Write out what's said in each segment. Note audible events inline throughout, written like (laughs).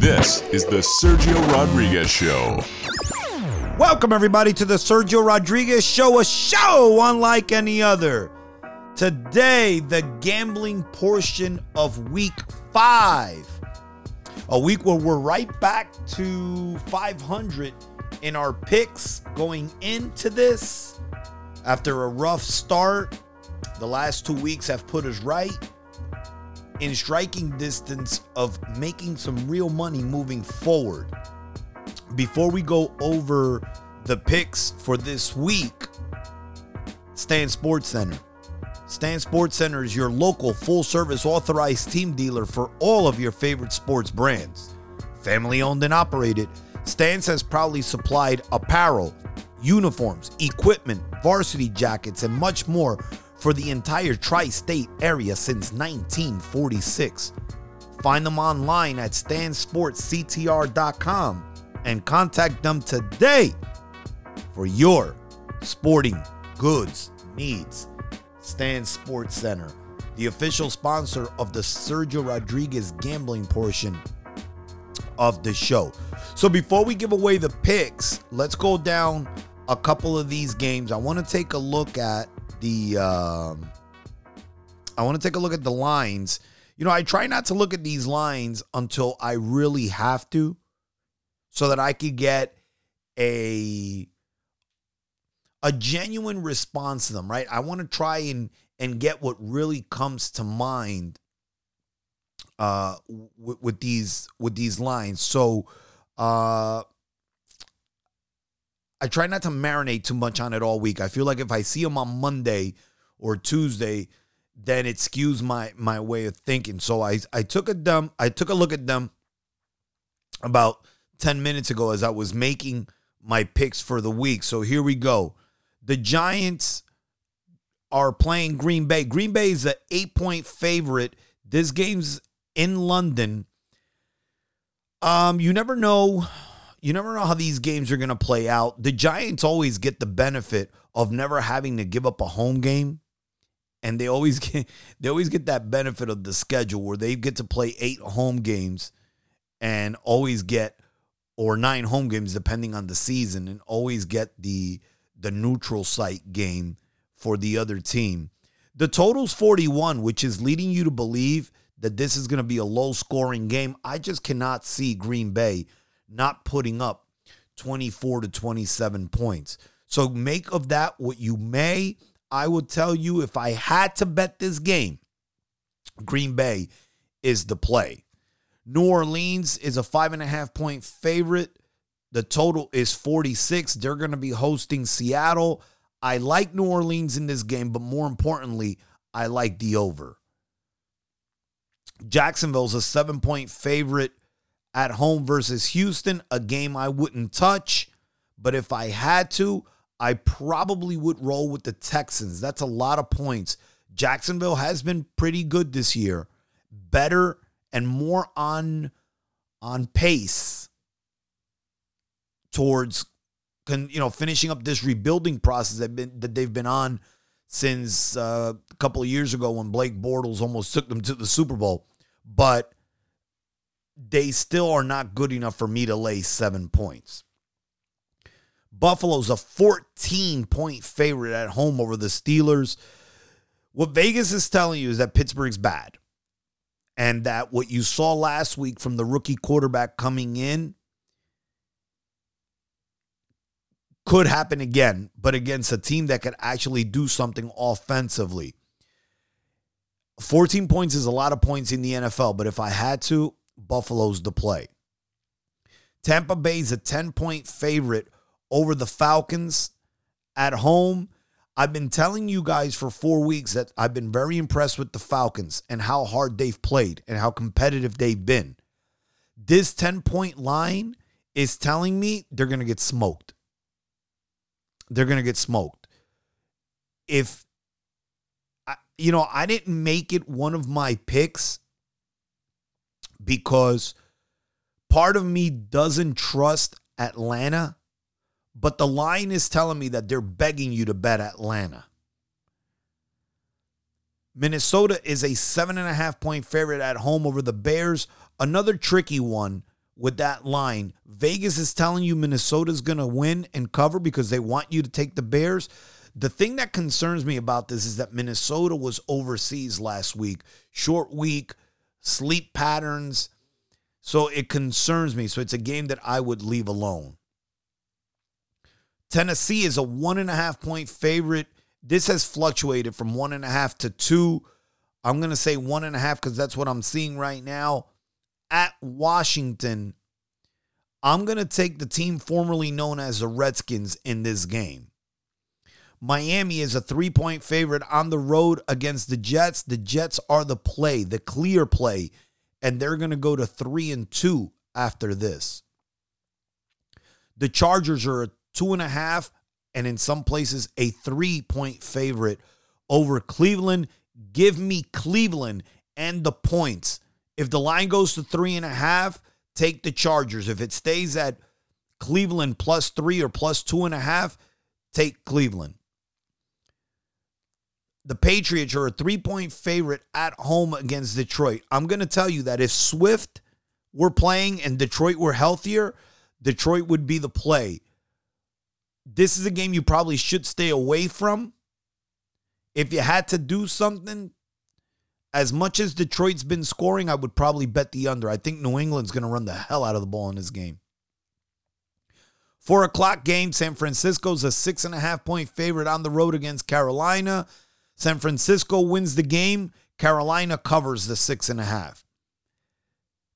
This is the Sergio Rodriguez Show. Welcome, everybody, to the Sergio Rodriguez Show, a show unlike any other. Today, the gambling portion of week five. A week where we're right back to 500 in our picks going into this. After a rough start, the last two weeks have put us right in striking distance of making some real money moving forward. Before we go over the picks for this week, Stan Sports Center. Stan Sports Center is your local full service authorized team dealer for all of your favorite sports brands. Family owned and operated, Stan's has proudly supplied apparel, uniforms, equipment, varsity jackets, and much more for the entire tri state area since 1946. Find them online at stansportsctr.com and contact them today for your sporting goods needs. Stan Sports Center, the official sponsor of the Sergio Rodriguez gambling portion of the show. So before we give away the picks, let's go down a couple of these games. I want to take a look at the um, I want to take a look at the lines. You know, I try not to look at these lines until I really have to so that I could get a a genuine response to them, right? I want to try and and get what really comes to mind uh with, with these with these lines. So uh I try not to marinate too much on it all week. I feel like if I see them on Monday or Tuesday, then it skews my my way of thinking. So I I took a dump, I took a look at them about 10 minutes ago as I was making my picks for the week. So here we go. The Giants are playing Green Bay. Green Bay is an 8-point favorite. This game's in London. Um you never know you never know how these games are going to play out. The Giants always get the benefit of never having to give up a home game. And they always (laughs) get they always get that benefit of the schedule where they get to play eight home games and always get or nine home games depending on the season and always get the the neutral site game for the other team. The total's 41, which is leading you to believe that this is going to be a low scoring game. I just cannot see Green Bay not putting up 24 to 27 points. So make of that what you may. I will tell you if I had to bet this game, Green Bay is the play. New Orleans is a five and a half point favorite. The total is 46. They're going to be hosting Seattle. I like New Orleans in this game, but more importantly, I like the over. Jacksonville's a seven point favorite at home versus Houston, a game I wouldn't touch. But if I had to, I probably would roll with the Texans. That's a lot of points. Jacksonville has been pretty good this year, better and more on on pace towards you know finishing up this rebuilding process that been that they've been on since uh, a couple of years ago when Blake Bortles almost took them to the Super Bowl. But they still are not good enough for me to lay seven points. Buffalo's a 14 point favorite at home over the Steelers. What Vegas is telling you is that Pittsburgh's bad. And that what you saw last week from the rookie quarterback coming in could happen again, but against a team that could actually do something offensively. 14 points is a lot of points in the NFL, but if I had to, Buffalo's the play. Tampa Bay's a 10 point favorite over the Falcons at home. I've been telling you guys for four weeks that I've been very impressed with the Falcons and how hard they've played and how competitive they've been. This 10 point line is telling me they're going to get smoked. They're going to get smoked. If, you know, I didn't make it one of my picks because part of me doesn't trust Atlanta, but the line is telling me that they're begging you to bet Atlanta. Minnesota is a seven and a half point favorite at home over the Bears. Another tricky one with that line. Vegas is telling you Minnesota's going to win and cover because they want you to take the Bears. The thing that concerns me about this is that Minnesota was overseas last week, short week, sleep patterns. So it concerns me. So it's a game that I would leave alone. Tennessee is a one and a half point favorite. This has fluctuated from one and a half to two. I'm going to say one and a half because that's what I'm seeing right now. At Washington, I'm going to take the team formerly known as the Redskins in this game. Miami is a three point favorite on the road against the Jets. The Jets are the play, the clear play, and they're going to go to three and two after this. The Chargers are a two and a half, and in some places, a three point favorite over Cleveland. Give me Cleveland and the points. If the line goes to three and a half, take the Chargers. If it stays at Cleveland plus three or plus two and a half, take Cleveland. The Patriots are a three point favorite at home against Detroit. I'm going to tell you that if Swift were playing and Detroit were healthier, Detroit would be the play. This is a game you probably should stay away from. If you had to do something, as much as Detroit's been scoring, I would probably bet the under. I think New England's going to run the hell out of the ball in this game. Four o'clock game. San Francisco's a six and a half point favorite on the road against Carolina. San Francisco wins the game. Carolina covers the six and a half.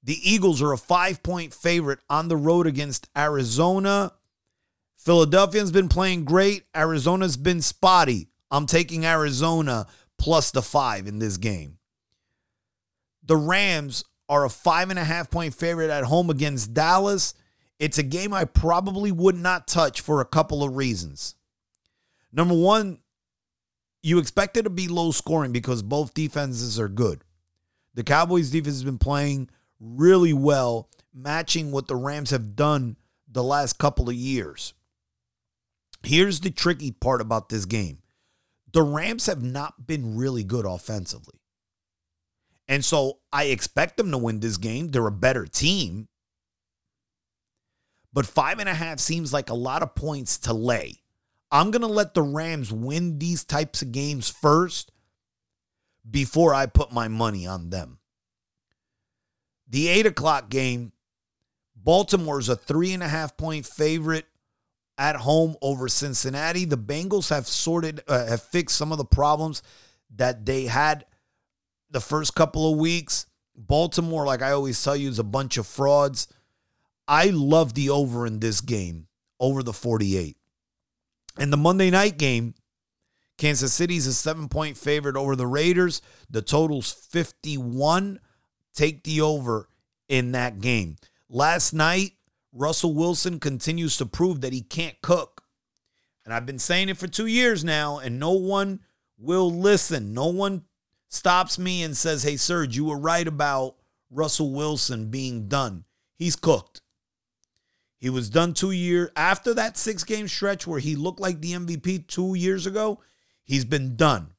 The Eagles are a five point favorite on the road against Arizona. Philadelphia's been playing great. Arizona's been spotty. I'm taking Arizona plus the five in this game. The Rams are a five and a half point favorite at home against Dallas. It's a game I probably would not touch for a couple of reasons. Number one, you expect it to be low scoring because both defenses are good. The Cowboys defense has been playing really well, matching what the Rams have done the last couple of years. Here's the tricky part about this game the Rams have not been really good offensively. And so I expect them to win this game. They're a better team. But five and a half seems like a lot of points to lay. I'm going to let the Rams win these types of games first before I put my money on them. The eight o'clock game, Baltimore's a three and a half point favorite at home over Cincinnati. The Bengals have sorted, uh, have fixed some of the problems that they had the first couple of weeks. Baltimore, like I always tell you, is a bunch of frauds. I love the over in this game, over the 48. And the Monday night game, Kansas City's a seven point favorite over the Raiders. The total's 51. Take the over in that game. Last night, Russell Wilson continues to prove that he can't cook. And I've been saying it for two years now, and no one will listen. No one stops me and says, Hey, Serge, you were right about Russell Wilson being done. He's cooked. He was done two years after that six game stretch where he looked like the MVP two years ago. He's been done.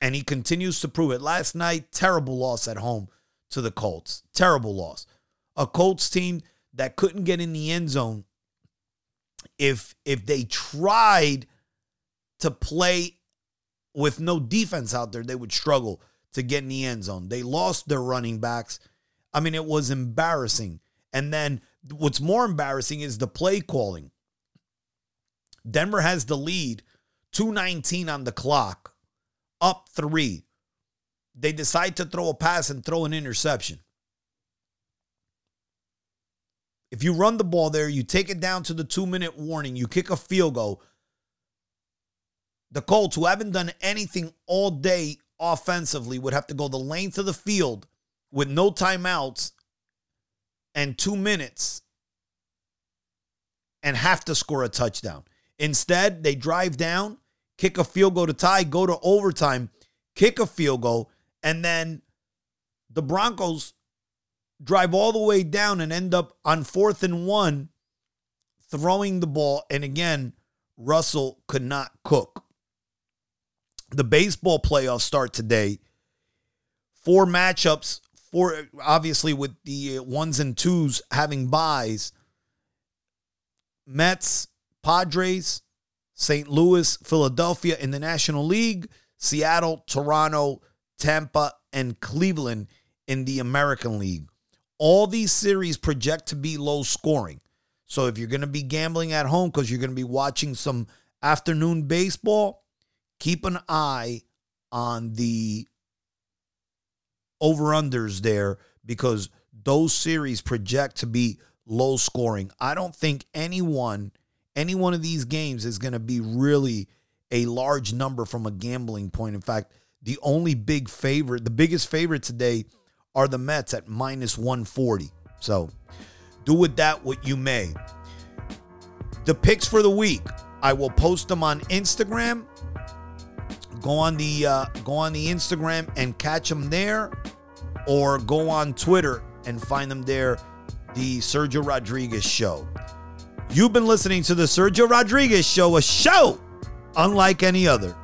And he continues to prove it. Last night, terrible loss at home to the Colts. Terrible loss. A Colts team that couldn't get in the end zone if if they tried to play with no defense out there they would struggle to get in the end zone they lost their running backs i mean it was embarrassing and then what's more embarrassing is the play calling. Denver has the lead 219 on the clock up 3 they decide to throw a pass and throw an interception. If you run the ball there, you take it down to the two minute warning, you kick a field goal. The Colts, who haven't done anything all day offensively, would have to go the length of the field with no timeouts and two minutes and have to score a touchdown. Instead, they drive down, kick a field goal to tie, go to overtime, kick a field goal, and then the Broncos drive all the way down and end up on fourth and one throwing the ball. And again, Russell could not cook. The baseball playoffs start today. Four matchups for obviously with the uh, ones and twos having buys, Mets, Padres, St. Louis, Philadelphia in the National League, Seattle, Toronto, Tampa, and Cleveland in the American League. All these series project to be low scoring. So if you're going to be gambling at home because you're going to be watching some afternoon baseball, keep an eye on the over unders there because those series project to be low scoring. I don't think anyone, any one of these games is going to be really a large number from a gambling point. In fact, the only big favorite, the biggest favorite today are the Mets at minus 140. So do with that what you may. The picks for the week, I will post them on Instagram. Go on the uh, go on the Instagram and catch them there, or go on Twitter and find them there. The Sergio Rodriguez Show. You've been listening to the Sergio Rodriguez Show, a show unlike any other.